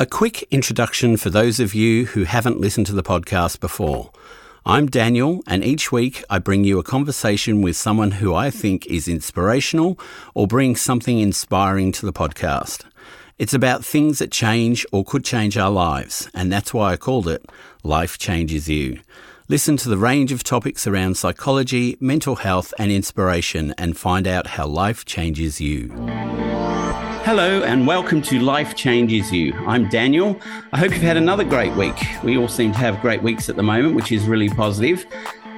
A quick introduction for those of you who haven't listened to the podcast before. I'm Daniel, and each week I bring you a conversation with someone who I think is inspirational or brings something inspiring to the podcast. It's about things that change or could change our lives, and that's why I called it Life Changes You. Listen to the range of topics around psychology, mental health, and inspiration, and find out how life changes you. Hello and welcome to Life Changes You. I'm Daniel. I hope you've had another great week. We all seem to have great weeks at the moment, which is really positive.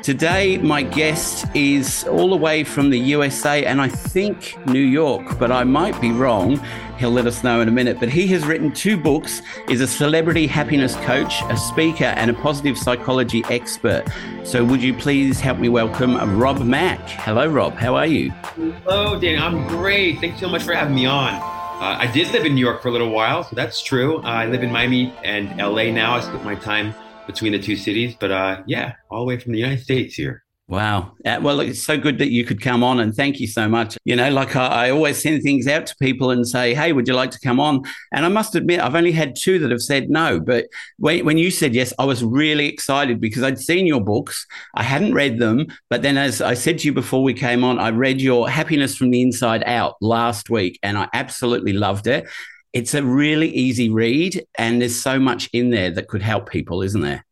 Today, my guest is all the way from the USA and I think New York, but I might be wrong. He'll let us know in a minute. But he has written two books, is a celebrity happiness coach, a speaker, and a positive psychology expert. So, would you please help me welcome Rob Mack? Hello, Rob. How are you? Hello, Dan. I'm great. Thanks so much for having me on. Uh, I did live in New York for a little while, so that's true. Uh, I live in Miami and LA now. I split my time between the two cities, but uh, yeah, all the way from the United States here. Wow. Uh, well, it's so good that you could come on and thank you so much. You know, like I, I, always send things out to people and say, hey, would you like to come on? And I must admit, I've only had two that have said no. But when, when you said yes, I was really excited because I'd seen your books. I hadn't read them. But then, as I said to you before we came on, I read your Happiness from the Inside Out last week and I absolutely loved it. It's a really easy read and there's so much in there that could help people, isn't there?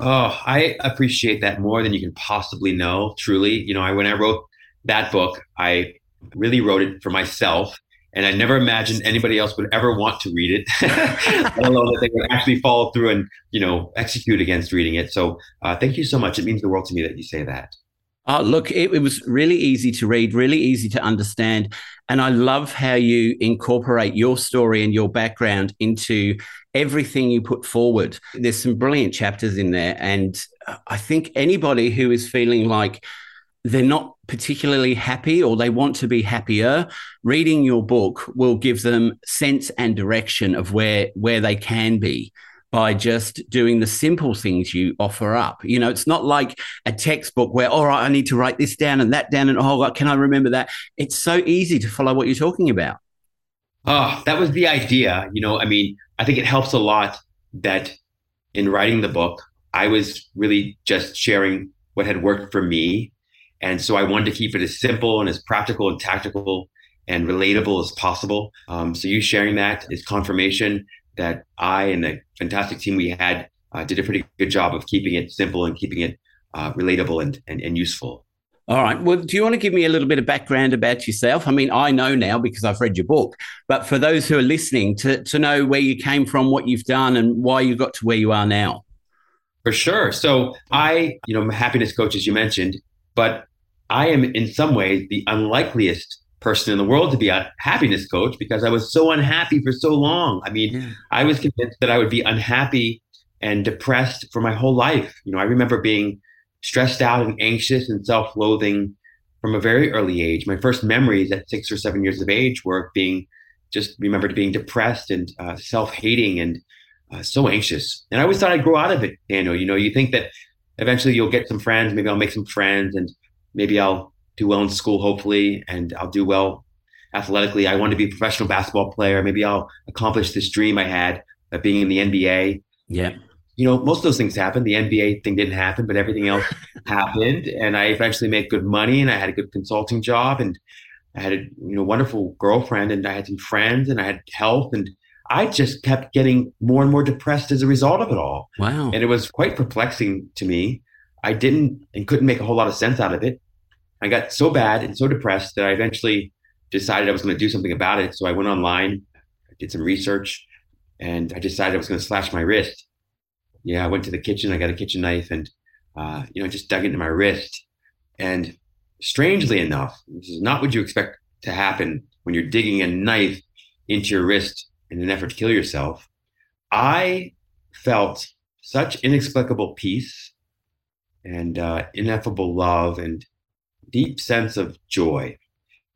Oh, I appreciate that more than you can possibly know. Truly, you know, I when I wrote that book, I really wrote it for myself, and I never imagined anybody else would ever want to read it, let alone that they would actually follow through and you know execute against reading it. So, uh, thank you so much. It means the world to me that you say that. Oh, look, it, it, was really easy to read, really easy to understand. And I love how you incorporate your story and your background into everything you put forward. There's some brilliant chapters in there. And I think anybody who is feeling like they're not particularly happy or they want to be happier, reading your book will give them sense and direction of where, where they can be by just doing the simple things you offer up. You know, it's not like a textbook where, all right, I need to write this down and that down, and oh, God, can I remember that? It's so easy to follow what you're talking about. Oh, that was the idea. You know, I mean, I think it helps a lot that in writing the book, I was really just sharing what had worked for me. And so I wanted to keep it as simple and as practical and tactical and relatable as possible. Um, so you sharing that is confirmation that I and the fantastic team we had uh, did a pretty good job of keeping it simple and keeping it uh, relatable and, and, and useful. All right. Well, do you want to give me a little bit of background about yourself? I mean, I know now because I've read your book, but for those who are listening, to, to know where you came from, what you've done, and why you got to where you are now. For sure. So I, you know, I'm a happiness coach, as you mentioned, but I am in some ways the unlikeliest person in the world to be a happiness coach because I was so unhappy for so long. I mean, yeah. I was convinced that I would be unhappy and depressed for my whole life. You know, I remember being stressed out and anxious and self-loathing from a very early age. My first memories at six or seven years of age were being just remembered being depressed and uh, self-hating and uh, so anxious. And I always thought I'd grow out of it, Daniel. You know, you think that eventually you'll get some friends, maybe I'll make some friends and maybe I'll do well in school, hopefully, and I'll do well athletically. I want to be a professional basketball player. Maybe I'll accomplish this dream I had of being in the NBA. Yeah. You know, most of those things happened. The NBA thing didn't happen, but everything else happened. And I eventually made good money and I had a good consulting job and I had a you know wonderful girlfriend and I had some friends and I had health and I just kept getting more and more depressed as a result of it all. Wow. And it was quite perplexing to me. I didn't and couldn't make a whole lot of sense out of it. I got so bad and so depressed that I eventually decided I was going to do something about it. So I went online, did some research, and I decided I was going to slash my wrist. Yeah, I went to the kitchen, I got a kitchen knife, and uh, you know, just dug into my wrist. And strangely enough, this is not what you expect to happen when you're digging a knife into your wrist in an effort to kill yourself. I felt such inexplicable peace and uh, ineffable love and deep sense of joy,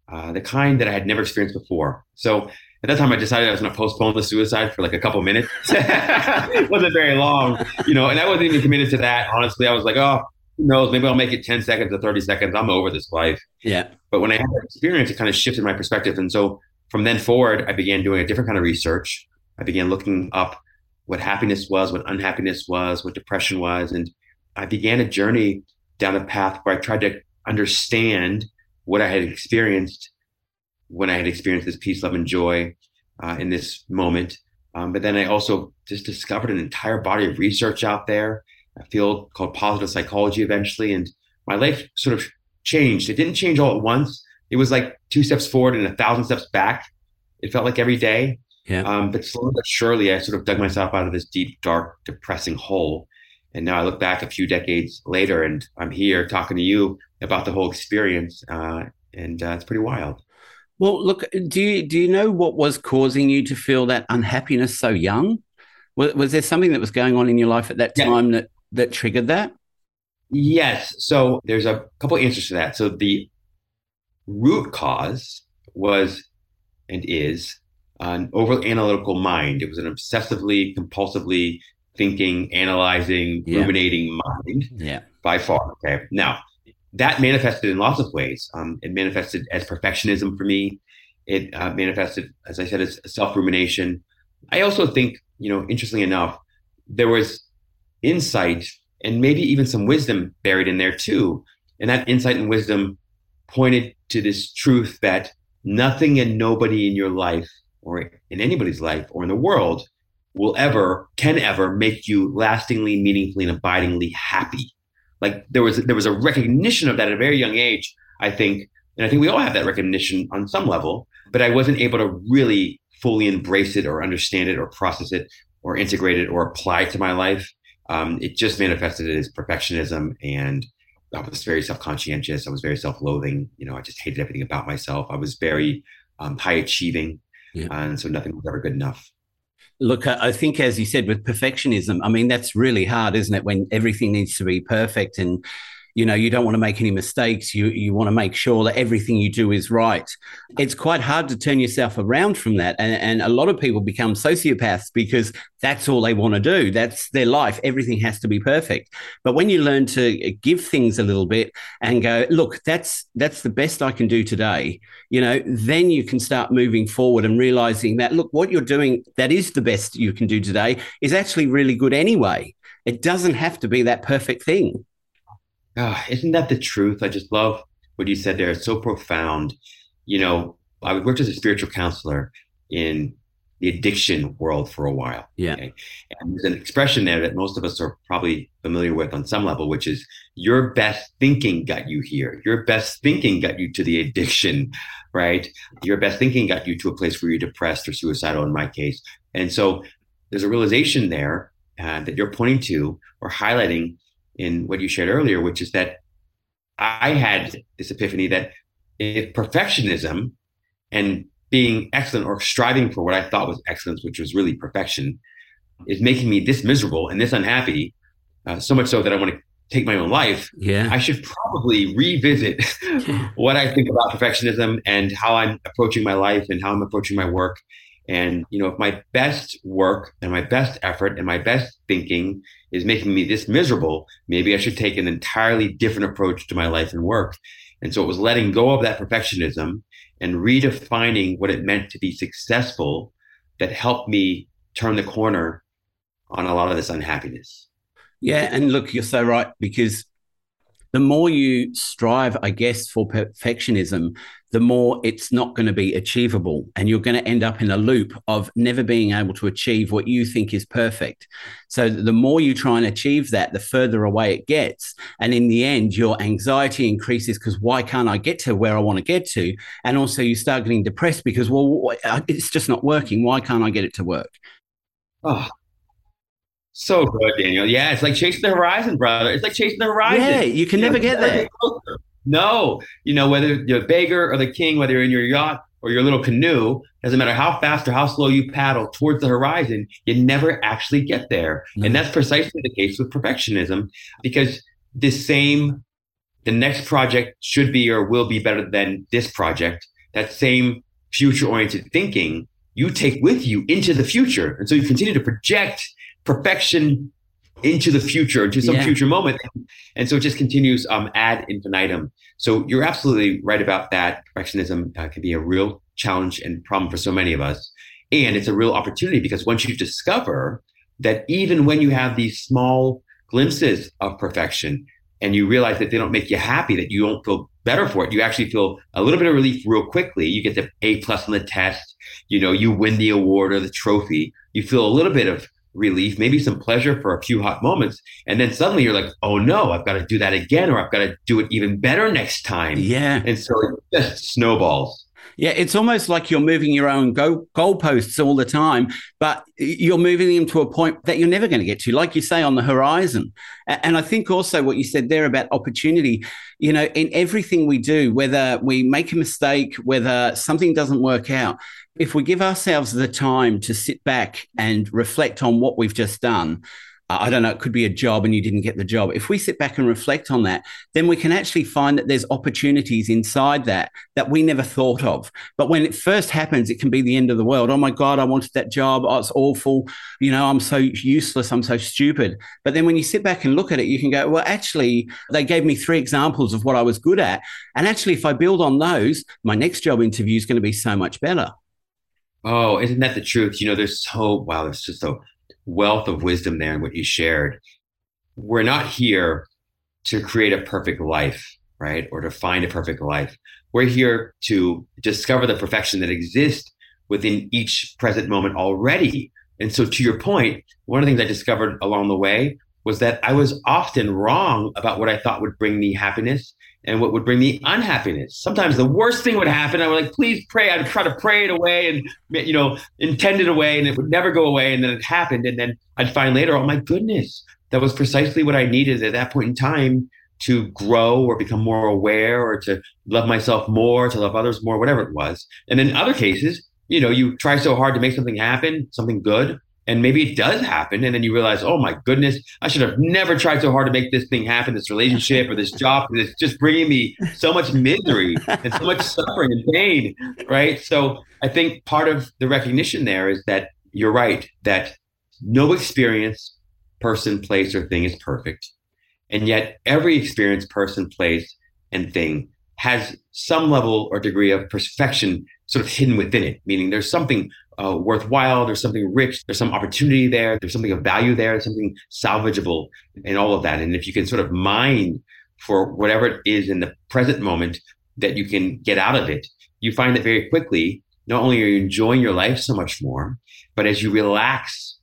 uh, the kind that I had never experienced before. So at that time, I decided I was going to postpone the suicide for like a couple minutes. it wasn't very long, you know, and I wasn't even committed to that. Honestly, I was like, oh, who knows? Maybe I'll make it 10 seconds or 30 seconds. I'm over this life. Yeah. But when I had that experience, it kind of shifted my perspective. And so from then forward, I began doing a different kind of research. I began looking up what happiness was, what unhappiness was, what depression was. And I began a journey down a path where I tried to understand what I had experienced when I had experienced this peace, love, and joy uh, in this moment. Um, but then I also just discovered an entire body of research out there, a field called positive psychology eventually. And my life sort of changed. It didn't change all at once. It was like two steps forward and a thousand steps back. It felt like every day. Yeah. Um, but slowly but surely, I sort of dug myself out of this deep, dark, depressing hole. And now I look back a few decades later, and I'm here talking to you about the whole experience, uh, and uh, it's pretty wild. Well, look, do you do you know what was causing you to feel that unhappiness so young? Was, was there something that was going on in your life at that time yeah. that that triggered that? Yes. So there's a couple answers to that. So the root cause was and is an over analytical mind. It was an obsessively, compulsively thinking, analyzing, yeah. ruminating mind. Yeah. By far. Okay. Now, that manifested in lots of ways. Um, it manifested as perfectionism for me. It uh, manifested, as I said, as self rumination. I also think, you know, interestingly enough, there was insight and maybe even some wisdom buried in there too. And that insight and wisdom pointed to this truth that nothing and nobody in your life or in anybody's life or in the world will ever can ever make you lastingly meaningfully and abidingly happy like there was there was a recognition of that at a very young age i think and i think we all have that recognition on some level but i wasn't able to really fully embrace it or understand it or process it or integrate it or apply it to my life um, it just manifested as perfectionism and I was very self-conscientious. I was very self-loathing. You know, I just hated everything about myself. I was very um, high achieving, yeah. and so nothing was ever good enough. Look, I think, as you said, with perfectionism, I mean, that's really hard, isn't it? When everything needs to be perfect and you know you don't want to make any mistakes. You you want to make sure that everything you do is right. It's quite hard to turn yourself around from that and, and a lot of people become sociopaths because that's all they want to do. That's their life. Everything has to be perfect. But when you learn to uh, give things a little bit and go look that's that's the best i can do today you know then you can start moving forward and realizing that look what you're doing that is the best you can do today is actually really good anyway. It doesn't have to be that perfect thing oh, isn't that the truth? I just love what you said there. It's so profound. You know, I worked as a spiritual counselor in the addiction world for a while. Yeah. Okay? And there's an expression there that most of us are probably familiar with on some level, which is your best thinking got you here. Your best thinking got you to the addiction, right? Your best thinking got you to a place where you're depressed or suicidal in my case. And so there's a realization there uh, that you're pointing to or highlighting in what you shared earlier, which is that I had this epiphany that if perfectionism and being excellent or striving for what I thought was excellence, which was really perfection, is making me this miserable and this unhappy, uh, so much so that I want to take my own life, yeah. I should probably revisit what I think about perfectionism and how I'm approaching my life and how I'm approaching my work and you know, if my best work and my best effort and my best thinking is making me this miserable, maybe I should take an entirely different approach to my life and work. And so it was letting go of that perfectionism and redefining what it meant to be successful that helped me turn the corner on a lot of this unhappiness. Yeah, and look, you're so right because the more you strive, I guess, for perfectionism, the more it's not going to be achievable. And you're going to end up in a loop of never being able to achieve what you think is perfect. So the more you try and achieve that, the further away it gets. And in the end, your anxiety increases because why can't I get to where I want to get to? And also you start getting depressed because, well, it's just not working. Why can't I get it to work? Oh, so good, Daniel. Yeah, it's like chasing the horizon, brother. It's like chasing the horizon. Yeah, you can never get there. No, you know, whether you're the beggar or the king, whether you're in your yacht or your little canoe, doesn't matter how fast or how slow you paddle towards the horizon, you never actually get there. No. And mm-hmm. that's precisely the case with perfectionism because the same, the next project should be or will be better than this project. That same future oriented thinking you take with you into the future. And so you continue to project perfection into the future, into some yeah. future moment. And so it just continues um, ad infinitum. So you're absolutely right about that. Perfectionism uh, can be a real challenge and problem for so many of us. And it's a real opportunity because once you discover that even when you have these small glimpses of perfection and you realize that they don't make you happy, that you don't feel better for it, you actually feel a little bit of relief real quickly. You get the A plus on the test, you know, you win the award or the trophy. You feel a little bit of relief, maybe some pleasure for a few hot moments. And then suddenly you're like, oh no, I've got to do that again, or I've got to do it even better next time. Yeah. And so it just snowballs. Yeah, it's almost like you're moving your own go- goalposts all the time, but you're moving them to a point that you're never going to get to, like you say, on the horizon. And I think also what you said there about opportunity, you know, in everything we do, whether we make a mistake, whether something doesn't work out, if we give ourselves the time to sit back and reflect on what we've just done, I don't know, it could be a job and you didn't get the job. If we sit back and reflect on that, then we can actually find that there's opportunities inside that that we never thought of. But when it first happens, it can be the end of the world. Oh my God, I wanted that job. Oh, it's awful. You know, I'm so useless. I'm so stupid. But then when you sit back and look at it, you can go, well, actually, they gave me three examples of what I was good at. And actually, if I build on those, my next job interview is going to be so much better. Oh, isn't that the truth? You know, there's so, wow, there's just a wealth of wisdom there in what you shared. We're not here to create a perfect life, right? Or to find a perfect life. We're here to discover the perfection that exists within each present moment already. And so, to your point, one of the things I discovered along the way was that I was often wrong about what I thought would bring me happiness and what would bring me unhappiness. Sometimes the worst thing would happen. I would like, please pray. I'd try to pray it away and, you know, intend it away and it would never go away. And then it happened. And then I'd find later, oh my goodness, that was precisely what I needed at that point in time to grow or become more aware or to love myself more, to love others more, whatever it was. And in other cases, you know, you try so hard to make something happen, something good, and maybe it does happen and then you realize oh my goodness i should have never tried so hard to make this thing happen this relationship or this job it's just bringing me so much misery and so much suffering and pain right? So i think part of the recognition there is that you're right that no experience person place or thing is perfect. And yet every experience person place and thing has some level or degree of perfection sort of hidden within it meaning there's something uh, worthwhile. There's something rich. There's some opportunity there. There's something of value there. something salvageable in all of that. And if you can sort of mine for whatever it is in the present moment that you can get out of it, you find that very quickly, not only are you enjoying your life so much more, but as you relax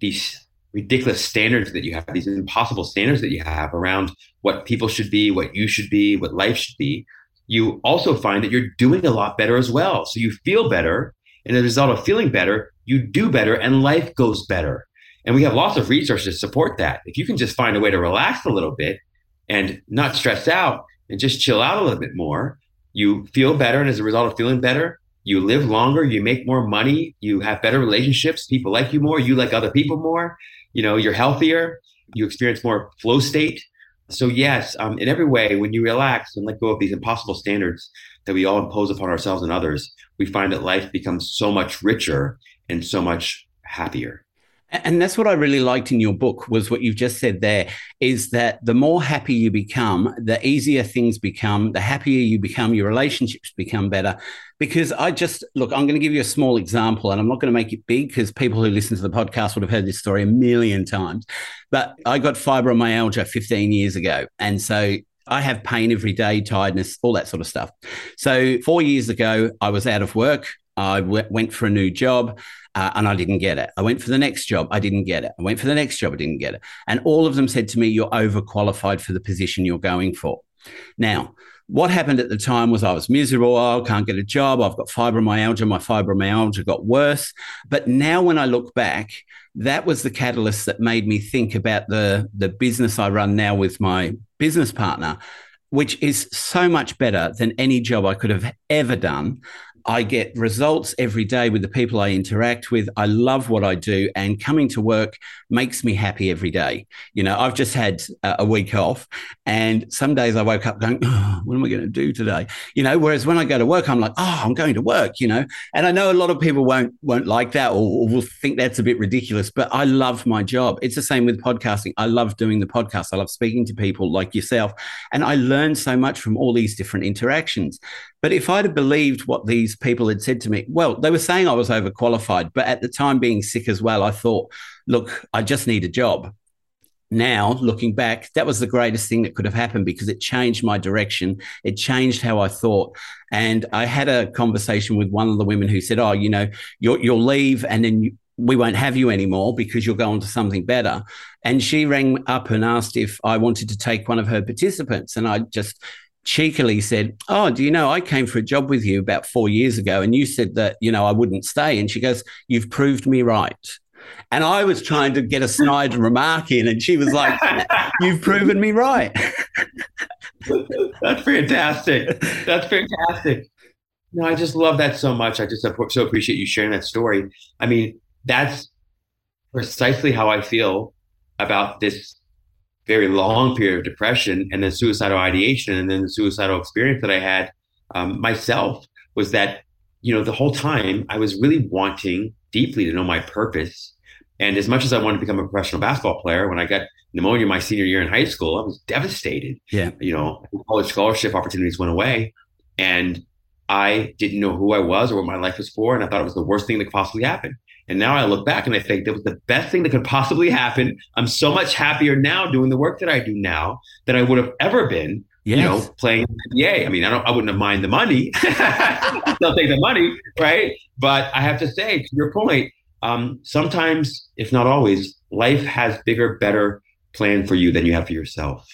these ridiculous standards that you have, these impossible standards that you have around what people should be, what you should be, what life should be, you also find that you're doing a lot better as well. So you feel better and as a result of feeling better, you do better and life goes better. And we have lots of resources to support that. If you can just find a way to relax a little bit and not stress out and just chill out a little bit more, you feel better. And as a result of feeling better, you live longer, you make more money, you have better relationships, people like you more, you like other people more, you know, you're healthier, you experience more flow state. So, yes, um, in every way, when you relax and let go of these impossible standards that we all impose upon ourselves and others, we find that life becomes so much richer and so much happier. And that's what I really liked in your book was what you've just said there is that the more happy you become, the easier things become, the happier you become, your relationships become better. Because I just look, I'm going to give you a small example and I'm not going to make it big because people who listen to the podcast would have heard this story a million times. But I got fibromyalgia 15 years ago. And so I have pain every day, tiredness, all that sort of stuff. So, four years ago, I was out of work. I w- went for a new job uh, and I didn't get it. I went for the next job. I didn't get it. I went for the next job. I didn't get it. And all of them said to me, You're overqualified for the position you're going for. Now, what happened at the time was I was miserable. Oh, I can't get a job. I've got fibromyalgia. My fibromyalgia got worse. But now, when I look back, that was the catalyst that made me think about the the business I run now with my business partner, which is so much better than any job I could have ever done. I get results every day with the people I interact with. I love what I do, and coming to work makes me happy every day. You know, I've just had a week off, and some days I woke up going, oh, "What am I going to do today?" You know, whereas when I go to work, I'm like, "Oh, I'm going to work." You know, and I know a lot of people won't won't like that or, or will think that's a bit ridiculous, but I love my job. It's the same with podcasting. I love doing the podcast. I love speaking to people like yourself, and I learn so much from all these different interactions. But if I'd have believed what these people had said to me, well, they were saying I was overqualified, but at the time being sick as well, I thought, look, I just need a job. Now, looking back, that was the greatest thing that could have happened because it changed my direction. It changed how I thought. And I had a conversation with one of the women who said, Oh, you know, you'll, you'll leave and then you, we won't have you anymore because you'll go on to something better. And she rang up and asked if I wanted to take one of her participants. And I just cheekily said, Oh, do you know, I came for a job with you about four years ago and you said that, you know, I wouldn't stay. And she goes, You've proved me right. And I was trying to get a snide remark in, and she was like, You've proven me right. That's fantastic. That's fantastic. No, I just love that so much. I just so appreciate you sharing that story. I mean, that's precisely how I feel about this very long period of depression and then suicidal ideation and then the suicidal experience that I had um, myself was that, you know, the whole time I was really wanting deeply to know my purpose. And as much as I wanted to become a professional basketball player, when I got pneumonia my senior year in high school, I was devastated. Yeah. You know, college scholarship opportunities went away. And I didn't know who I was or what my life was for. And I thought it was the worst thing that could possibly happen. And now I look back and I think that was the best thing that could possibly happen. I'm so much happier now doing the work that I do now than I would have ever been, yes. you know, playing NBA. I mean, I don't, I wouldn't have mind the money. They'll take the money, right? But I have to say, to your point, um, sometimes, if not always, life has bigger, better plan for you than you have for yourself.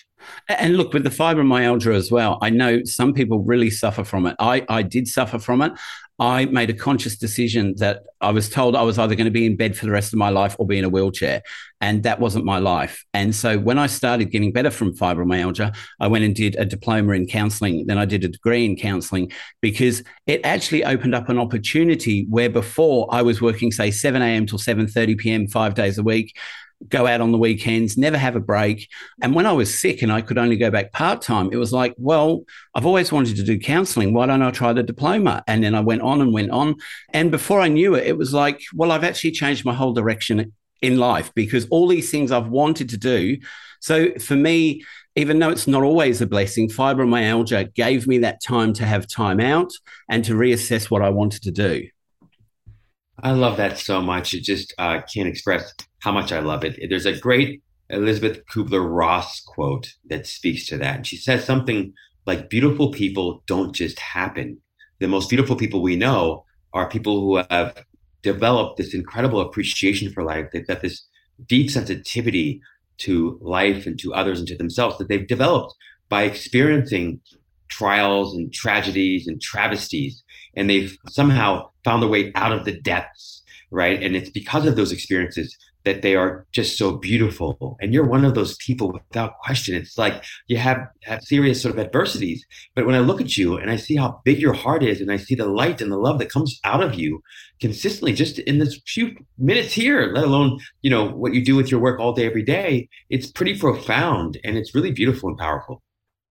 And look, with the fibromyalgia as well, I know some people really suffer from it. I, I did suffer from it. I made a conscious decision that I was told I was either going to be in bed for the rest of my life or be in a wheelchair. And that wasn't my life. And so when I started getting better from fibromyalgia, I went and did a diploma in counseling. Then I did a degree in counseling because it actually opened up an opportunity where before I was working, say, 7 a.m. till 7.30 p.m., five days a week go out on the weekends, never have a break. And when I was sick and I could only go back part time, it was like, well, I've always wanted to do counseling. Why don't I try the diploma? And then I went on and went on. And before I knew it, it was like, well, I've actually changed my whole direction in life because all these things I've wanted to do. So for me, even though it's not always a blessing, fibromyalgia gave me that time to have time out and to reassess what I wanted to do. I love that so much. It just uh, can't express how much I love it. There's a great Elisabeth Kübler-Ross quote that speaks to that. And she says something like, Beautiful people don't just happen. The most beautiful people we know are people who have developed this incredible appreciation for life. They've got this deep sensitivity to life and to others and to themselves that they've developed by experiencing trials and tragedies and travesties. And they've somehow found their way out of the depths, right? And it's because of those experiences that they are just so beautiful. And you're one of those people without question. It's like you have, have serious sort of adversities. But when I look at you and I see how big your heart is and I see the light and the love that comes out of you consistently just in this few minutes here, let alone, you know, what you do with your work all day, every day, it's pretty profound and it's really beautiful and powerful.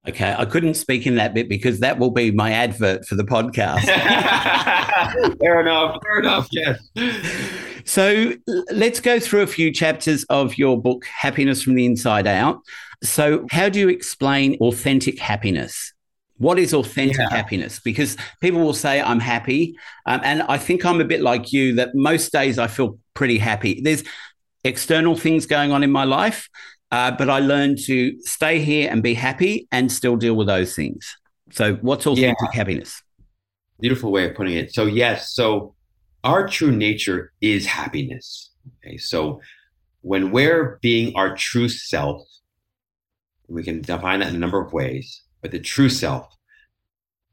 Okay, I couldn't speak in that bit because that will be my advert for the podcast. fair enough. Fair enough. Yes. So let's go through a few chapters of your book, Happiness from the Inside Out. So, how do you explain authentic happiness? What is authentic yeah. happiness? Because people will say, I'm happy. Um, and I think I'm a bit like you that most days I feel pretty happy. There's external things going on in my life, uh, but I learned to stay here and be happy and still deal with those things. So, what's authentic yeah. happiness? Beautiful way of putting it. So, yes. So, our true nature is happiness. Okay. So, when we're being our true self, we can define that in a number of ways, but the true self,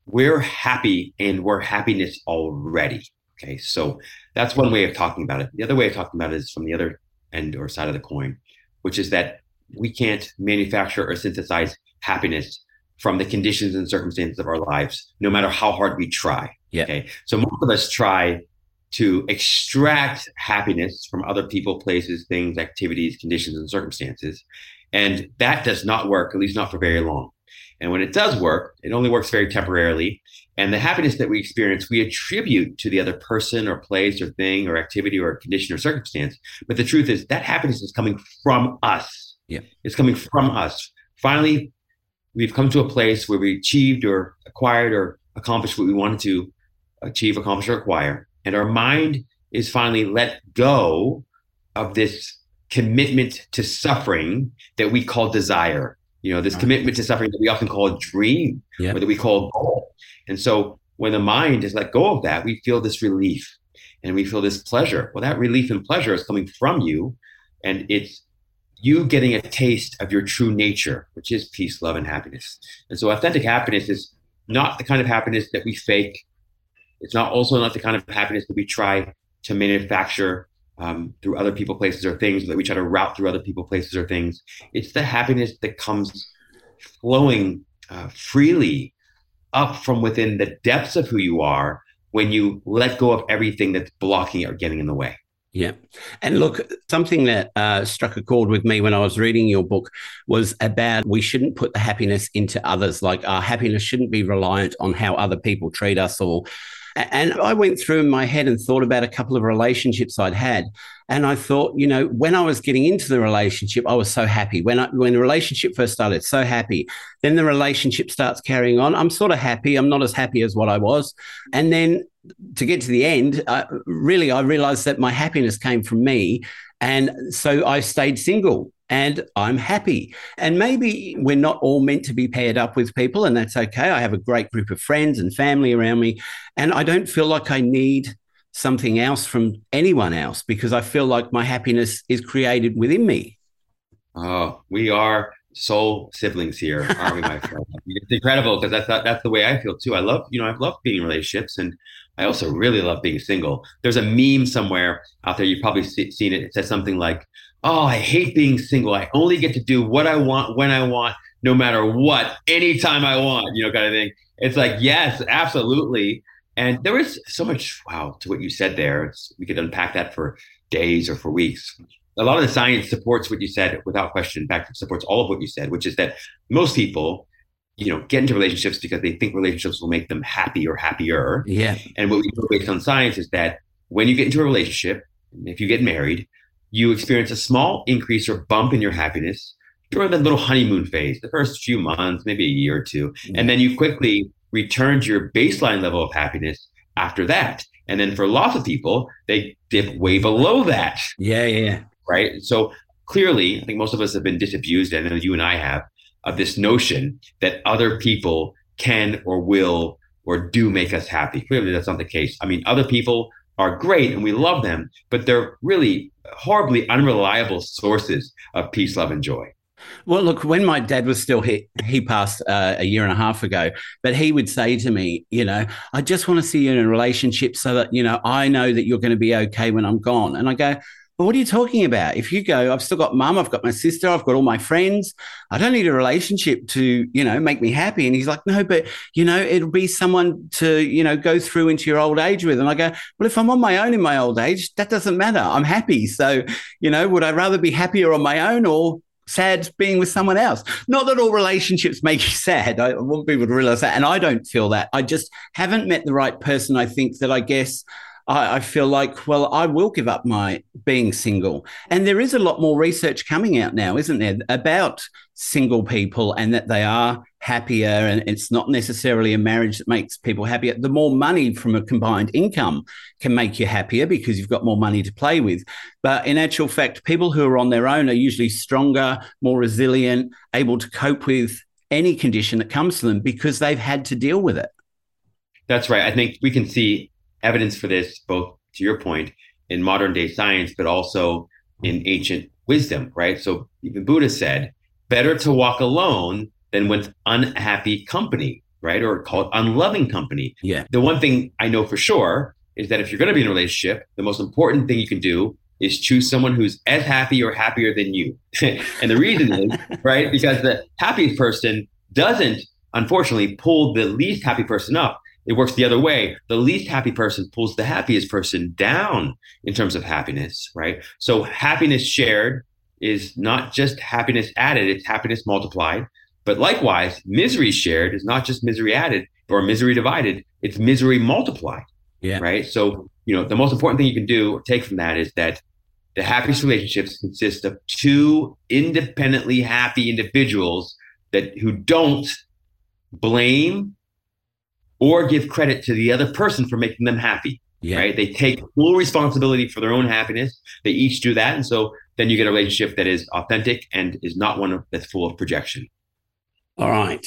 we're happy and we're happiness already. Okay. So, that's one way of talking about it. The other way of talking about it is from the other end or side of the coin, which is that we can't manufacture or synthesize happiness from the conditions and circumstances of our lives, no matter how hard we try. Yeah. Okay. So most of us try to extract happiness from other people, places, things, activities, conditions, and circumstances. And that does not work, at least not for very long. And when it does work, it only works very temporarily. And the happiness that we experience, we attribute to the other person or place or thing or activity or condition or circumstance. But the truth is that happiness is coming from us. Yeah. It's coming from us. Finally, we've come to a place where we achieved or acquired or accomplished what we wanted to achieve, accomplish, or acquire. And our mind is finally let go of this commitment to suffering that we call desire. You know, this commitment to suffering that we often call a dream yeah. or that we call goal. And so when the mind is let go of that, we feel this relief and we feel this pleasure. Well, that relief and pleasure is coming from you, and it's you getting a taste of your true nature, which is peace, love, and happiness. And so authentic happiness is not the kind of happiness that we fake. It's not also not the kind of happiness that we try to manufacture um, through other people, places, or things, that we try to route through other people, places, or things. It's the happiness that comes flowing uh, freely up from within the depths of who you are when you let go of everything that's blocking or getting in the way. Yeah. And look, something that uh, struck a chord with me when I was reading your book was about we shouldn't put the happiness into others. Like our happiness shouldn't be reliant on how other people treat us or and I went through in my head and thought about a couple of relationships I'd had. And I thought, you know, when I was getting into the relationship, I was so happy. When I, when the relationship first started, so happy. Then the relationship starts carrying on. I'm sort of happy. I'm not as happy as what I was. And then to get to the end, really, I realized that my happiness came from me. And so I stayed single and I'm happy. And maybe we're not all meant to be paired up with people, and that's okay. I have a great group of friends and family around me, and I don't feel like I need something else from anyone else because I feel like my happiness is created within me. Oh, we are soul siblings here, aren't we, my friend? It's incredible because that's that's the way I feel too. I love, you know, I love being in relationships, and I also really love being single. There's a meme somewhere out there. You've probably seen it. It says something like, "Oh, I hate being single. I only get to do what I want when I want, no matter what, anytime I want." You know, kind of thing. It's like, yes, absolutely. And there is so much wow to what you said there. It's, we could unpack that for days or for weeks a lot of the science supports what you said without question. In fact, it supports all of what you said, which is that most people, you know, get into relationships because they think relationships will make them happy or happier. Yeah. And what we know based on science is that when you get into a relationship, if you get married, you experience a small increase or bump in your happiness during that little honeymoon phase, the first few months, maybe a year or two. Yeah. And then you quickly return to your baseline level of happiness after that. And then for lots of people, they dip way below that. Yeah, yeah right? So clearly, I think most of us have been disabused, and you and I have, of this notion that other people can or will or do make us happy. Clearly, that's not the case. I mean, other people are great and we love them, but they're really horribly unreliable sources of peace, love, and joy. Well, look, when my dad was still here, he passed uh, a year and a half ago, but he would say to me, you know, I just want to see you in a relationship so that, you know, I know that you're going to be okay when I'm gone. And I go, but what are you talking about? If you go, I've still got mum, I've got my sister, I've got all my friends. I don't need a relationship to, you know, make me happy. And he's like, no, but, you know, it'll be someone to, you know, go through into your old age with. And I go, well, if I'm on my own in my old age, that doesn't matter. I'm happy. So, you know, would I rather be happier on my own or sad being with someone else. Not that all relationships make you sad. I want people to realize that. And I don't feel that. I just haven't met the right person, I think, that I guess I, I, feel like, well, I will give up my being single. And there is a lot more research coming out now, isn't there, about single people and that they are happier. And it's not necessarily a marriage that makes people happier. The more money from a combined income can make you happier because you've got more money to play with. But in actual fact, people who are on their own are usually stronger, more resilient, able to cope with any condition that comes to them because they've had to deal with it. That's right. I think we can see evidence for this, both to your point, in modern day science, but also in ancient wisdom, right? So even Buddha said, better to walk alone than with unhappy company, right? Or called unloving company. Yeah. The one thing I know for sure is that if you're going to be in a relationship, the most important thing you can do is choose someone who's as happy or happier than you. and the reason is, right, because the happiest person doesn't, unfortunately, pull the least happy person up it works the other way. The least happy person pulls the happiest person down in terms of happiness, right? So happiness shared is not just happiness added, it's happiness multiplied. But likewise, misery shared is not just misery added or misery divided, it's misery multiplied. Yeah. Right. So, you know, the most important thing you can do or take from that is that the happiest relationships consist of two independently happy individuals that who don't blame or give credit to the other person for making them happy. Yeah. Right? They take full responsibility for their own happiness. They each do that, and so then you get a relationship that is authentic and is not one that's full of projection. All right.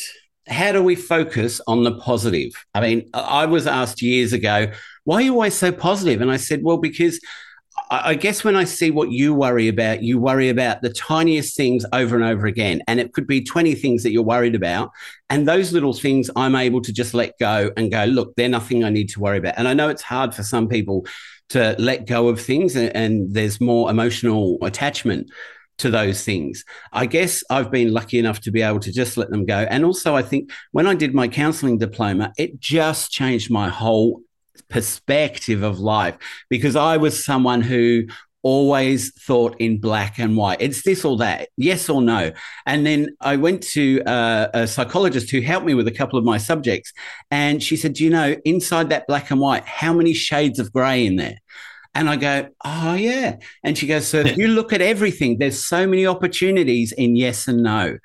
How do we focus on the positive? I mean, I was asked years ago, why are you always so positive? And I said, well, because I guess when I see what you worry about, you worry about the tiniest things over and over again. And it could be 20 things that you're worried about. And those little things I'm able to just let go and go, look, they're nothing I need to worry about. And I know it's hard for some people to let go of things and, and there's more emotional attachment to those things. I guess I've been lucky enough to be able to just let them go. And also, I think when I did my counseling diploma, it just changed my whole perspective of life because I was someone who always thought in black and white. It's this or that, yes or no. And then I went to uh, a psychologist who helped me with a couple of my subjects. And she said, Do you know, inside that black and white, how many shades of gray in there? And I go, Oh, yeah. And she goes, So if you look at everything, there's so many opportunities in yes and no.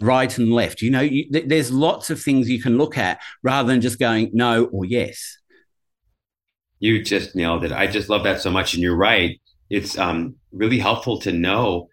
Right and left, you know, you, th- there's lots of things you can look at rather than just going no or yes you just nailed it. I just love that so much. And you're right. It's um, really helpful to know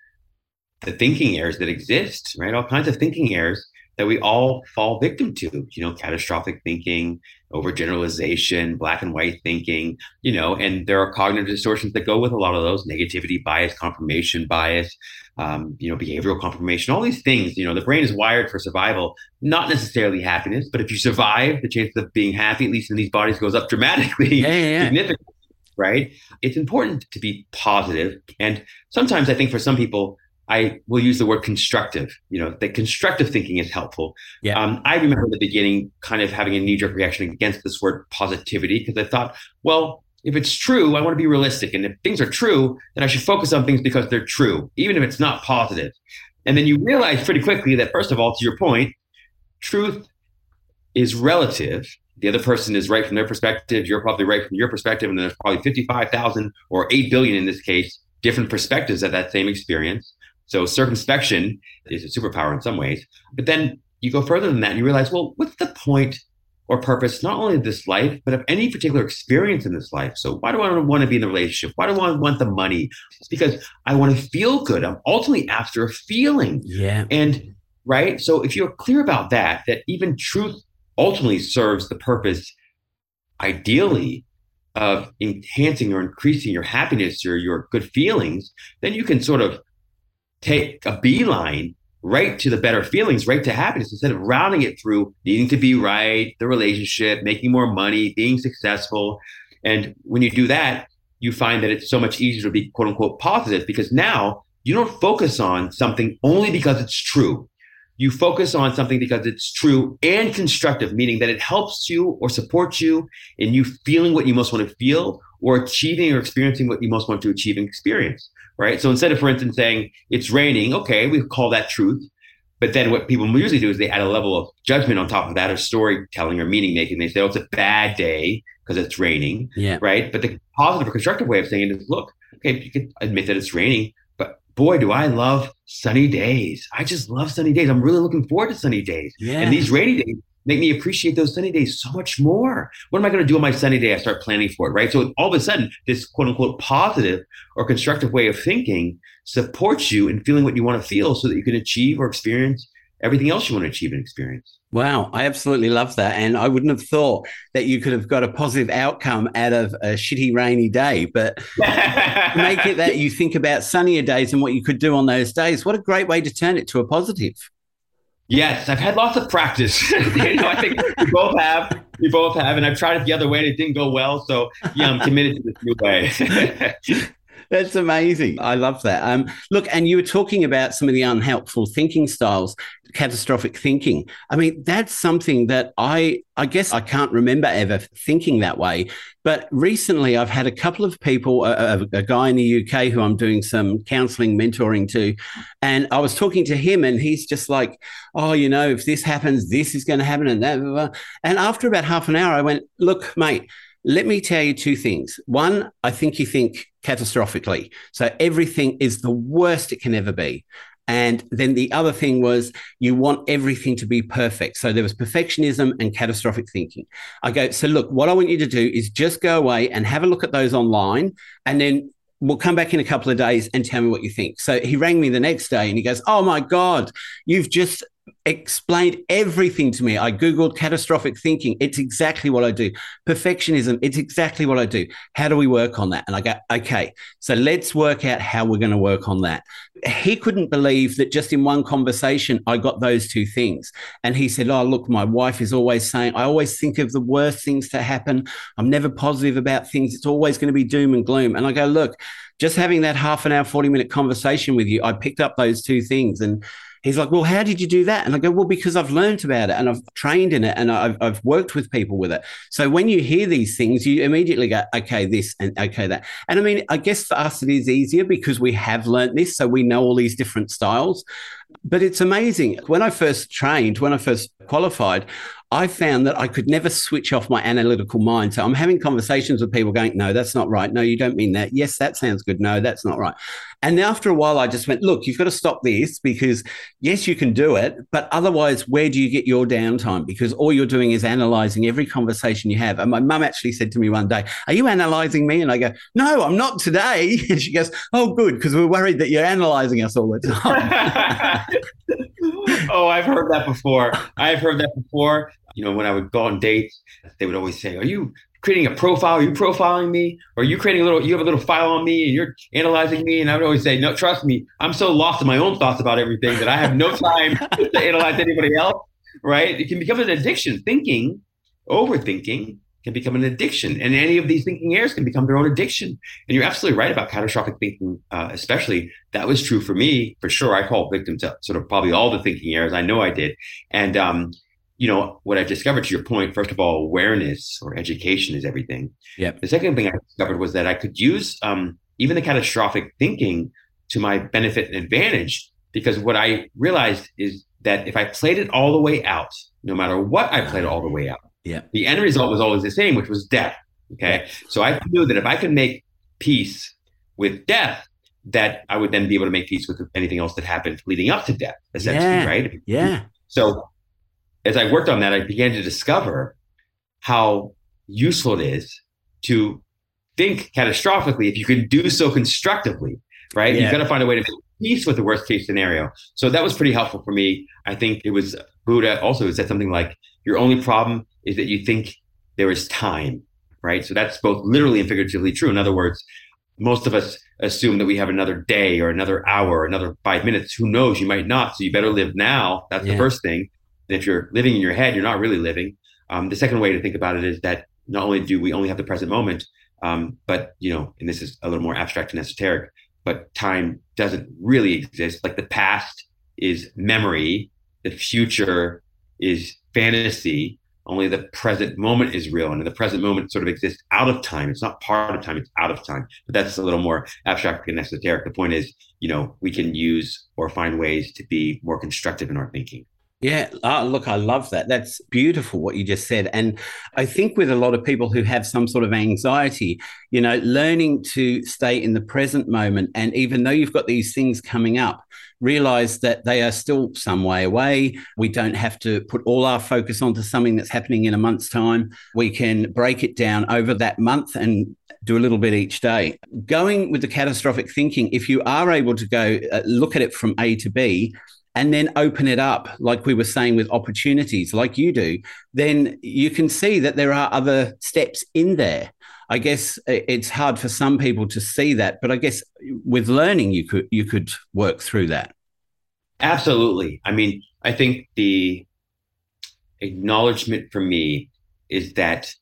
the thinking errors that exist, right? All kinds of thinking errors that we all fall victim to, you know, catastrophic thinking, overgeneralization, black and white thinking, you know, and there are cognitive distortions that go with a lot of those negativity bias, confirmation bias, um, you know, behavioral confirmation, all these things. You know, the brain is wired for survival, not necessarily happiness, but if you survive, the chances of being happy, at least in these bodies, goes up dramatically, yeah, yeah, yeah. significantly. Right? It's important to be positive, and sometimes I think for some people, I will use the word constructive. You know, that constructive thinking is helpful. Yeah. Um, I remember at the beginning kind of having a knee jerk reaction against this word positivity because I thought, well, if it's true, I want to be realistic. And if things are true, then I should focus on things because they're true, even if it's not positive. And then you realize pretty quickly that, first of all, to your point, truth is relative. The other person is right from their perspective. You're probably right from your perspective. And then there's probably 55,000 or 8 billion in this case, different perspectives of that same experience. So circumspection is a superpower in some ways. But then you go further than that and you realize, well, what's the point or purpose, not only of this life, but of any particular experience in this life? So why do I want to be in the relationship? Why do I want the money? It's because I want to feel good. I'm ultimately after a feeling. Yeah. And right. So if you're clear about that, that even truth ultimately serves the purpose, ideally, of enhancing or increasing your happiness or your good feelings, then you can sort of take a beeline right to the better feelings, right to happiness, instead of rounding it through needing to be right, the relationship, making more money, being successful. And when you do that, you find that it's so much easier to be quote unquote positive because now you don't focus on something only because it's true. You focus on something because it's true and constructive, meaning that it helps you or supports you in you feeling what you most want to feel or achieving or experiencing what you most want to achieve and experience right? So instead of, for instance, saying it's raining, okay, we call that truth. But then what people usually do is they add a level of judgment on top of that, or storytelling or meaning making. They say, oh, it's a bad day because it's raining, yeah. right? But the positive or constructive way of saying it is, look, okay, you can admit that it's raining, but boy, do I love sunny days. I just love sunny days. I'm really looking forward to sunny days. Yeah. And these rainy days make me appreciate those sunny days so much more. What am I going to do on my sunny day? I start planning for it, right? So all of a sudden, this quote unquote positive or constructive way of thinking supports you in feeling what you want to feel so that you can achieve or experience everything else you want to achieve and experience. Wow, I absolutely love that. And I wouldn't have thought that you could have got a positive outcome out of a shitty rainy day, but make it that you think about sunnier days and what you could do on those days. What a great way to turn it to a positive. Yes, I've had lots of practice. you know, I think we both have. We both have, and I've tried it the other way, and it didn't go well. So yeah, I'm committed to this new way. That's amazing. I love that. Um, look, and you were talking about some of the unhelpful thinking styles, catastrophic thinking. I mean, that's something that I, I guess I can't remember ever thinking that way. But recently, I've had a couple of people, a, a guy in the UK who I'm doing some counseling mentoring to, and I was talking to him, and he's just like, "Oh, you know, if this happens, this is going to happen," and that. Blah, blah. And after about half an hour, I went, "Look, mate." Let me tell you two things. One, I think you think catastrophically. So everything is the worst it can ever be. And then the other thing was you want everything to be perfect. So there was perfectionism and catastrophic thinking. I go, so look, what I want you to do is just go away and have a look at those online and then we'll come back in a couple of days and tell me what you think. So he rang me the next day and he goes, Oh my God, you've just explained everything to me. I Googled catastrophic thinking. It's exactly what I do. Perfectionism. It's exactly what I do. How do we work on that? And I go, okay, so let's work out how we're going to work on that. He couldn't believe that just in one conversation, I got those two things. And he said, Oh, look, my wife is always saying, I always think of the worst things to happen. I'm never positive about things. It's always going to be doom and gloom. And I go, look, just having that half an hour, 40 minute conversation with you, I picked up those two things. And he's like, well, how did you do that? And I go, well, because I've learned about it and I've trained in it and I've, I've worked with people with it. So when you hear these things, you immediately go, okay, this and okay, that. And I mean, I guess for us, it is easier because we have learned this. So we know all these different styles. But it's amazing. When I first trained, when I first qualified, I found that I could never switch off my analytical mind. So I'm having conversations with people going, no, that's not right. No, you don't mean that. Yes, that sounds good. No, that's not right. And after a while, I just went, look, you've got to stop this because yes, you can do it, but otherwise, where do you get your downtime? Because all you're doing is analyzing every conversation you have. And my mum actually said to me one day, Are you analyzing me? And I go, No, I'm not today. And she goes, Oh, good, because we're worried that you're analyzing us all the time. oh, I've heard that before. I've heard that before. You know, when I would go on dates, they would always say, Are you creating a profile? Are you profiling me? Or are you creating a little, you have a little file on me and you're analyzing me? And I would always say, no, trust me, I'm so lost in my own thoughts about everything that I have no time to analyze anybody else, right? It can become an addiction. Thinking, overthinking can become an addiction. And any of these thinking errors can become their own addiction. And you're absolutely right about catastrophic thinking, uh, especially. That was true for me, for sure. I fall victim to sort of probably all the thinking errors. I know I did. And, um, you know, what I discovered to your point, first of all, awareness or education is everything. Yeah. The second thing I discovered was that I could use um, even the catastrophic thinking to my benefit and advantage because what I realized is that if I played it all the way out, no matter what I played it all the way out, yeah. the end result was always the same, which was death. Okay. Yeah. So I knew that if I could make peace with death, that I would then be able to make peace with anything else that happened leading up to death, essentially, yeah. right? Yeah. So as I worked on that, I began to discover how useful it is to think catastrophically if you can do so constructively, right? Yeah. You've got to find a way to make peace with the worst case scenario. So that was pretty helpful for me. I think it was Buddha also said something like, your only problem is that you think there is time, right? So that's both literally and figuratively true. In other words, most of us assume that we have another day or another hour or another five minutes. Who knows? You might not. So you better live now. That's yeah. the first thing. And if you're living in your head, you're not really living. Um, the second way to think about it is that not only do we only have the present moment, um, but you know, and this is a little more abstract and esoteric, but time doesn't really exist. Like the past is memory, the future is fantasy. Only the present moment is real, and the present moment sort of exists out of time. It's not part of time; it's out of time. But that's a little more abstract and esoteric. The point is, you know, we can use or find ways to be more constructive in our thinking. Yeah, oh, look, I love that. That's beautiful what you just said. And I think with a lot of people who have some sort of anxiety, you know, learning to stay in the present moment. And even though you've got these things coming up, realize that they are still some way away. We don't have to put all our focus onto something that's happening in a month's time. We can break it down over that month and do a little bit each day. Going with the catastrophic thinking, if you are able to go uh, look at it from A to B, and then open it up, like we were saying with opportunities, like you do, then you can see that there are other steps in there. I guess it's hard for some people to see that, but I guess with learning, you could you could work through that. Absolutely. I mean, I think the acknowledgement for me is that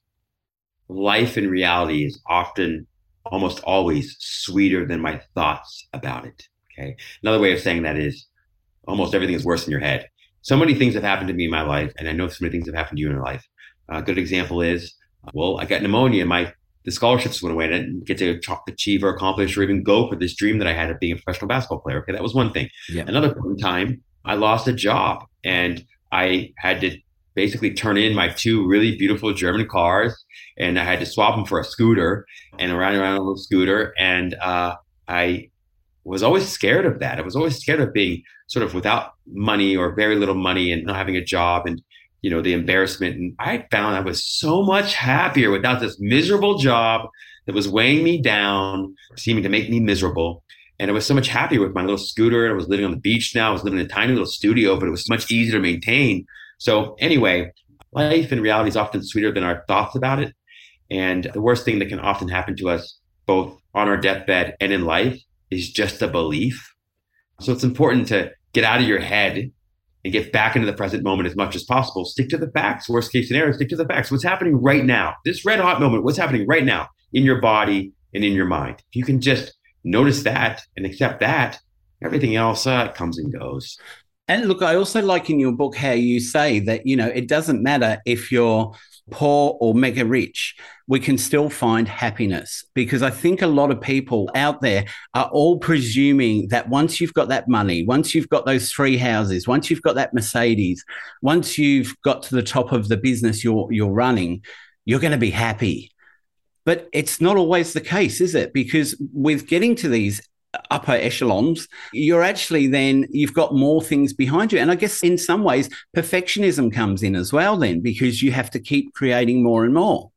life in reality is often almost always sweeter than my thoughts about it. Okay. Another way of saying that is almost everything is worse in your head. So many things have happened to me in my life, and I know so many things have happened to you in your life. A good example is, well, I got pneumonia, my the scholarships went away, and I didn't get to achieve or accomplish or even go for this dream that I had of being a professional basketball player. Okay, that was one thing. Yeah. Another time, I lost a job, and I had to basically turn in my two really beautiful German cars, and I had to swap them for a scooter and around around a little scooter, and uh, I was always scared of that. I was always scared of being sort of without money or very little money and not having a job and you know the embarrassment. And I found I was so much happier without this miserable job that was weighing me down, seeming to make me miserable. And I was so much happier with my little scooter. I was living on the beach now. I was living in a tiny little studio, but it was much easier to maintain. So anyway, life in reality is often sweeter than our thoughts about it. And the worst thing that can often happen to us, both on our deathbed and in life, is just a belief. So it's important to get out of your head and get back into the present moment as much as possible. Stick to the facts. Worst case scenario, stick to the facts. What's happening right now? This red hot moment, what's happening right now in your body and in your mind? If you can just notice that and accept that, everything else uh, comes and goes. And look, I also like in your book how you say that, you know, it doesn't matter if you're poor or mega rich, we can still find happiness because I think a lot of people out there are all presuming that once you've got that money, once you've got those three houses, once you've got that Mercedes, once you've got to the top of the business you're you're running, you're going to be happy. But it's not always the case, is it? Because with getting to these upper echelons, you're actually then you've got more things behind you. And I guess in some ways, perfectionism comes in as well, then, because you have to keep creating more and more.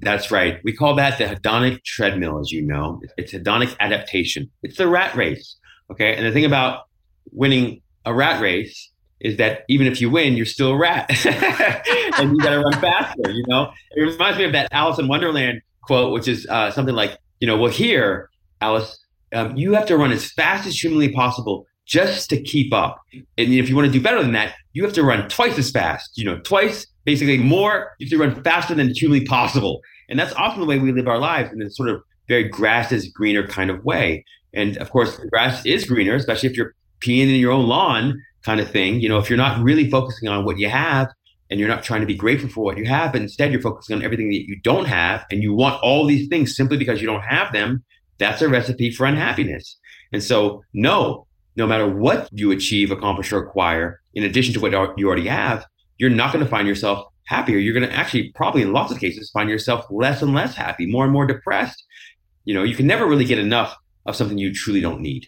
That's right. We call that the hedonic treadmill, as you know. It's hedonic adaptation. It's the rat race. Okay. And the thing about winning a rat race is that even if you win, you're still a rat. and you got to run faster, you know? It reminds me of that Alice in Wonderland quote, which is uh, something like, you know, well, here, Alice, um, you have to run as fast as humanly possible just to keep up. And if you want to do better than that, you have to run twice as fast. You know, twice, basically more. You have to run faster than humanly possible. And that's often the way we live our lives in this sort of very grass is greener kind of way. And of course, grass is greener, especially if you're peeing in your own lawn kind of thing. You know, if you're not really focusing on what you have and you're not trying to be grateful for what you have, but instead you're focusing on everything that you don't have and you want all these things simply because you don't have them, that's a recipe for unhappiness. And so, no, no matter what you achieve, accomplish, or acquire, in addition to what you already have, you're not going to find yourself happier. You're going to actually, probably in lots of cases, find yourself less and less happy, more and more depressed. You know, you can never really get enough of something you truly don't need.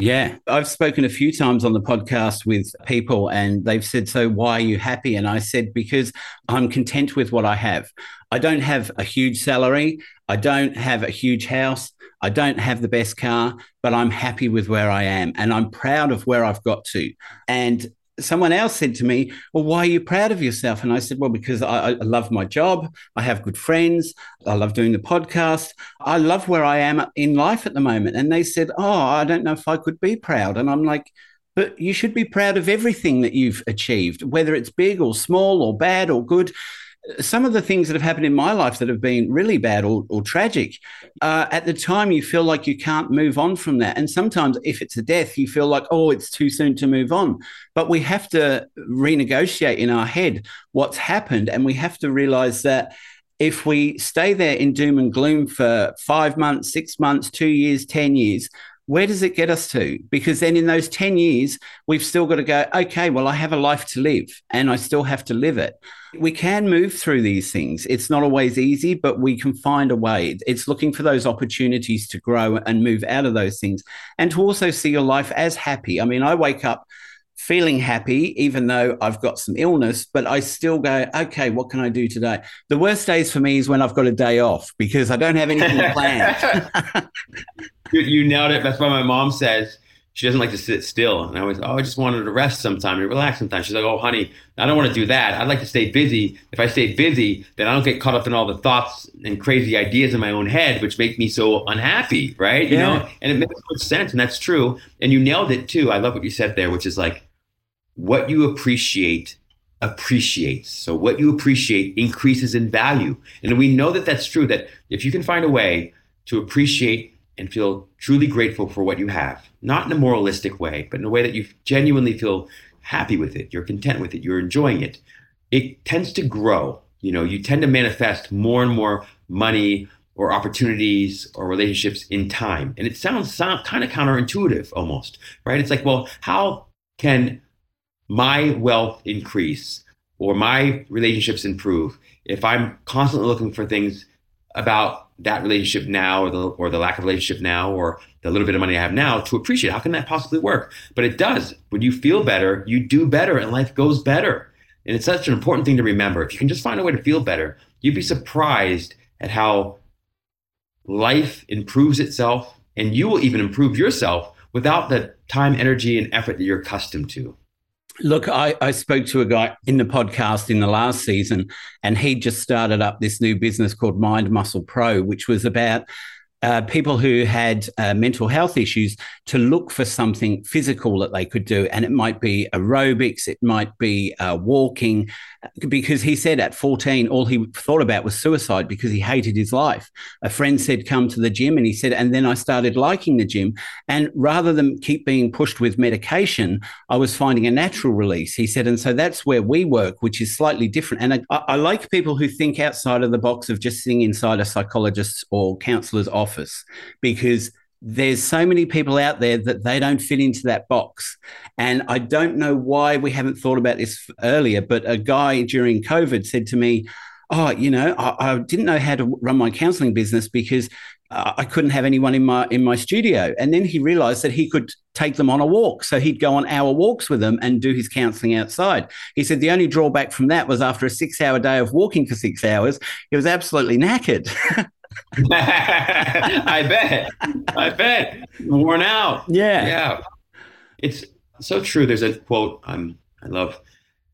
Yeah, I've spoken a few times on the podcast with people and they've said, So, why are you happy? And I said, Because I'm content with what I have. I don't have a huge salary. I don't have a huge house. I don't have the best car, but I'm happy with where I am and I'm proud of where I've got to. And someone else said to me, Well, why are you proud of yourself? And I said, Well, because I, I, love my job. I have good friends. I love doing the podcast. I love where I am in life at the moment. And they said, Oh, I don't know if I could be proud. And I'm like, but you should be proud of everything that you've achieved, whether it's big or small or bad or good some of the things that have happened in my life that have been really bad or, or tragic, uh, at the time you feel like you can't move on from that. And sometimes if it's a death, you feel like, oh, it's too soon to move on. But we have to renegotiate in our head what's happened. And we have to realize that if we stay there in doom and gloom for five months, six months, two years, 10 years, where does it get us to? Because then in those 10 years, we've still got to go, okay, well, I have a life to live and I still have to live it. We can move through these things. It's not always easy, but we can find a way. It's looking for those opportunities to grow and move out of those things and to also see your life as happy. I mean, I wake up feeling happy, even though I've got some illness, but I still go, okay, what can I do today? The worst days for me is when I've got a day off because I don't have anything planned. you, you nailed it. That's why my mom says she doesn't like to sit still. And I always, oh, I just wanted to rest sometime and relax sometimes. She's like, oh, honey, I don't want to do that. I'd like to stay busy. If I stay busy, then I don't get caught up in all the thoughts and crazy ideas in my own head, which make me so unhappy, right? You know, and it makes sense, and that's true. And you nailed it too. I love what you said there, which is like, what you appreciate appreciates. So what you appreciate increases in value. And we know that that's true. That if you can find a way to appreciate and feel truly grateful for what you have, not in a moralistic way, but in a way that you genuinely feel happy with it, you're content with it, you're enjoying it, it tends to grow. You know, you tend to manifest more and more money or opportunities or relationships in time. And it sounds sound, kind of counterintuitive almost, right? It's like, well, how can my wealth increase or my relationships improve if I'm constantly looking for things about that relationship now or the or the lack of relationship now or the little bit of money I have now to appreciate how can that possibly work? But it does. When you feel better, you do better and life goes better. And it's such an important thing to remember. If you can just find a way to feel better, you'd be surprised at how life improves itself and you will even improve yourself without the time, energy, and effort that you're accustomed to. Look, I, I spoke to a guy in the podcast in the last season, and he just started up this new business called Mind Muscle Pro, which was about uh, people who had uh, mental health issues to look for something physical that they could do. And it might be aerobics, it might be uh, walking, because he said at 14, all he thought about was suicide because he hated his life. A friend said, Come to the gym. And he said, And then I started liking the gym. And rather than keep being pushed with medication, I was finding a natural release. He said, And so that's where we work, which is slightly different. And I, I like people who think outside of the box of just sitting inside a psychologist's or counselor's office because there's so many people out there that they don't fit into that box. And I don't know why we haven't thought about this earlier, but a guy during COVID said to me, Oh, you know, I, I didn't know how to run my counseling business because uh, I couldn't have anyone in my in my studio. And then he realized that he could take them on a walk. So he'd go on hour walks with them and do his counseling outside. He said the only drawback from that was after a six hour day of walking for six hours, he was absolutely knackered. I bet. I bet. Worn out. Yeah. Yeah. It's so true. There's a quote um, I love,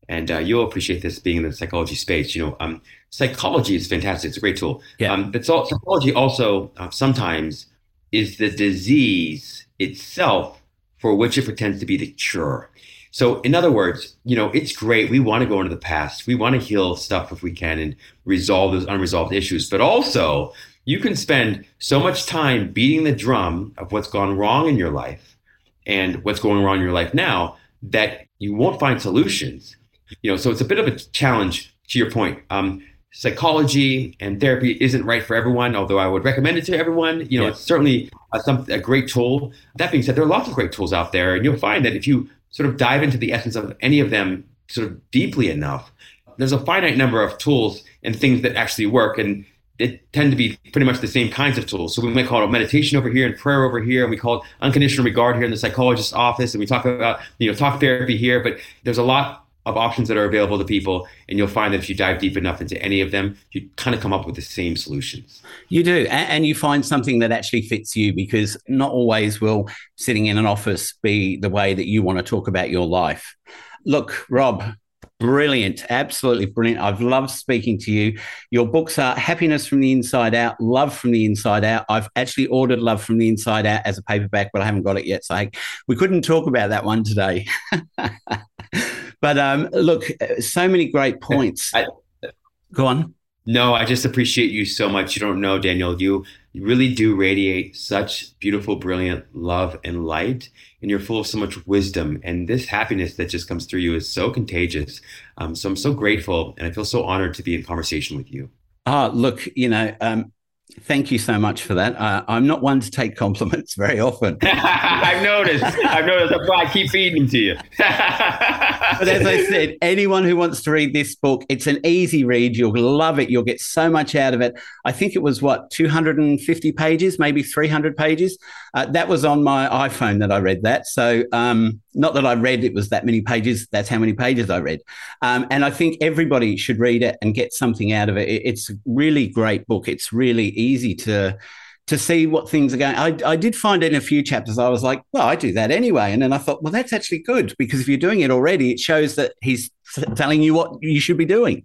and uh, you'll appreciate this being in the psychology space. You know, um, psychology is fantastic. It's a great tool. Yeah. Um, but so, psychology also uh, sometimes is the disease itself for which it pretends to be the cure. So, in other words, you know, it's great. We want to go into the past. We want to heal stuff if we can and resolve those unresolved issues. But also, you can spend so much time beating the drum of what's gone wrong in your life and what's going wrong in your life now that you won't find solutions. You know, so it's a bit of a challenge to your point. Um, psychology and therapy isn't right for everyone, although I would recommend it to everyone. You know, it's certainly a, some, a great tool. That being said, there are lots of great tools out there, and you'll find that if you sort of dive into the essence of any of them sort of deeply enough, there's a finite number of tools and things that actually work. And they tend to be pretty much the same kinds of tools. So we might call it meditation over here and prayer over here, and we call it unconditional regard here in the psychologist's office, and we talk about you know talk therapy here. But there's a lot of options that are available to people, and you'll find that if you dive deep enough into any of them, you kind of come up with the same solutions. You do, and you find something that actually fits you because not always will sitting in an office be the way that you want to talk about your life. Look, Rob, Brilliant, absolutely brilliant. I've loved speaking to you. Your books are Happiness from the Inside Out, Love from the Inside Out. I've actually ordered Love from the Inside Out as a paperback, but I haven't got it yet. So I, we couldn't talk about that one today. but um, look, so many great points. I, Go on. No, I just appreciate you so much. You don't know, Daniel. You, really do radiate such beautiful, brilliant love and light, and you're full of so much wisdom. And this happiness that just comes through you is so contagious. Um, so I'm so grateful, and I feel so honored to be in conversation with you. Ah, look, you know, um, Thank you so much for that. Uh, I'm not one to take compliments very often. I've noticed. I've noticed. That's why I keep feeding them to you. but as I said, anyone who wants to read this book, it's an easy read. You'll love it. You'll get so much out of it. I think it was what 250 pages, maybe 300 pages. Uh, that was on my iPhone that I read that. So um, not that I read it was that many pages. That's how many pages I read. Um, and I think everybody should read it and get something out of it. It's a really great book. It's really easy to to see what things are going. I, I did find in a few chapters, I was like, well, I do that anyway. And then I thought, well, that's actually good because if you're doing it already, it shows that he's telling you what you should be doing.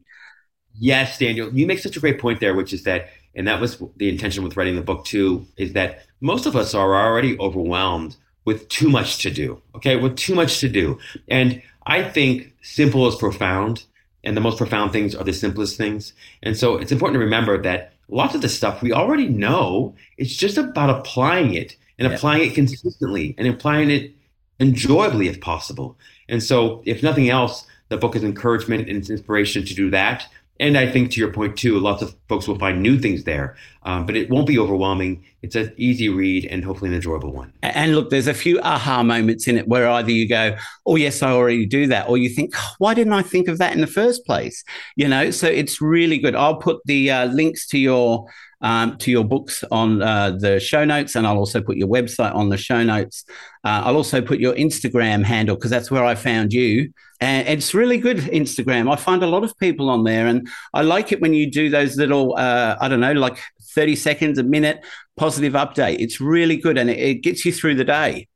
Yes, Daniel, you make such a great point there, which is that, and that was the intention with writing the book too, is that most of us are already overwhelmed with too much to do. Okay, with too much to do. And I think simple is profound, and the most profound things are the simplest things. And so it's important to remember that lots of the stuff we already know. It's just about applying it and yeah. applying it consistently and applying it enjoyably if possible. And so, if nothing else, the book is encouragement and it's inspiration to do that. And I think to your point too, lots of folks will find new things there. Um, but it won't be overwhelming. It's an easy read and hopefully an enjoyable one. And look, there's a few aha moments in it where either you go, "Oh yes, I already do that," or you think, "Why didn't I think of that in the first place?" You know, so it's really good. I'll put the uh, links to your um, to your books on uh, the show notes, and I'll also put your website on the show notes. Uh, I'll also put your Instagram handle because that's where I found you. And it's really good Instagram. I find a lot of people on there, and I like it when you do those little, uh, I don't know, like 30 seconds, a minute positive update. It's really good and it, gets you through the day.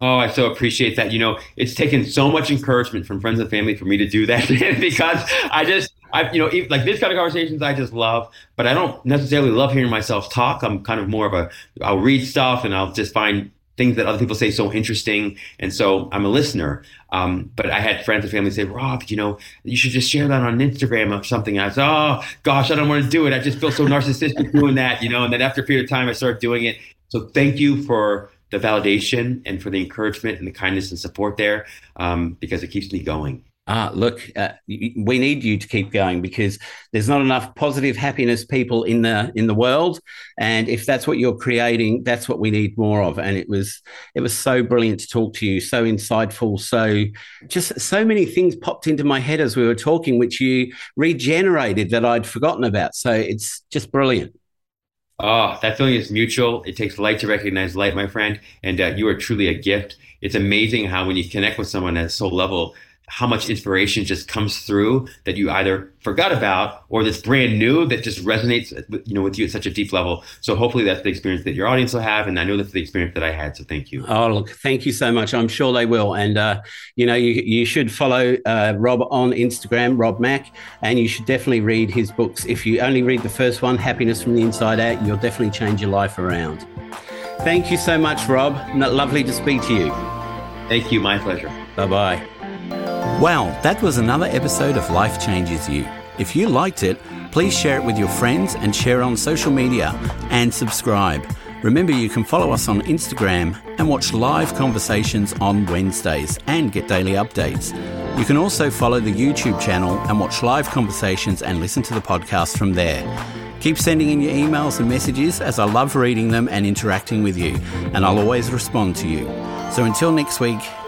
Oh, I so appreciate that. You know, it's taken so much encouragement from friends and family for me to do that because I just, I, you know, like this kind of conversations I just love, but I don't necessarily love hearing myself talk. I'm kind of more of a, I'll read stuff and I'll just find things that other people say so interesting. And so I'm a listener. Um, but I had friends and family say, Rob, you know, you should just share that on Instagram or something. And I said, oh gosh, I don't want to do it. I just feel so narcissistic doing that, you know. And then after a period of time, I started doing it. So thank you for the validation and for the encouragement and the kindness and support there um, because it keeps me going. Ah, look, uh, we need you to keep going because there's not enough positive happiness people in the in the world, and if that's what you're creating, that's what we need more of. And it was it was so brilliant to talk to you, so insightful, so just so many things popped into my head as we were talking, which you regenerated that I'd forgotten about. So it's just brilliant. Oh, that feeling is mutual. It takes light to recognize light, my friend, and uh, you are truly a gift. It's amazing how when you connect with someone at soul level, how much inspiration just comes through that you either forgot about or that's brand new that just resonates you know with you at such a deep level. So hopefully that's the experience that your audience will have and i know that's the experience that i had so thank you. Oh look thank you so much. I'm sure they will. And uh, you know you, you should follow uh, rob on instagram rob mack and you should definitely read his books. If you only read the first one happiness from the inside out you'll definitely change your life around. Thank you so much rob. Lovely to speak to you. Thank you. My pleasure. Bye-bye well, that was another episode of Life Changes You. If you liked it, please share it with your friends and share on social media and subscribe. Remember, you can follow us on Instagram and watch live conversations on Wednesdays and get daily updates. You can also follow the YouTube channel and watch live conversations and listen to the podcast from there. Keep sending in your emails and messages as I love reading them and interacting with you, and I'll always respond to you. So until next week,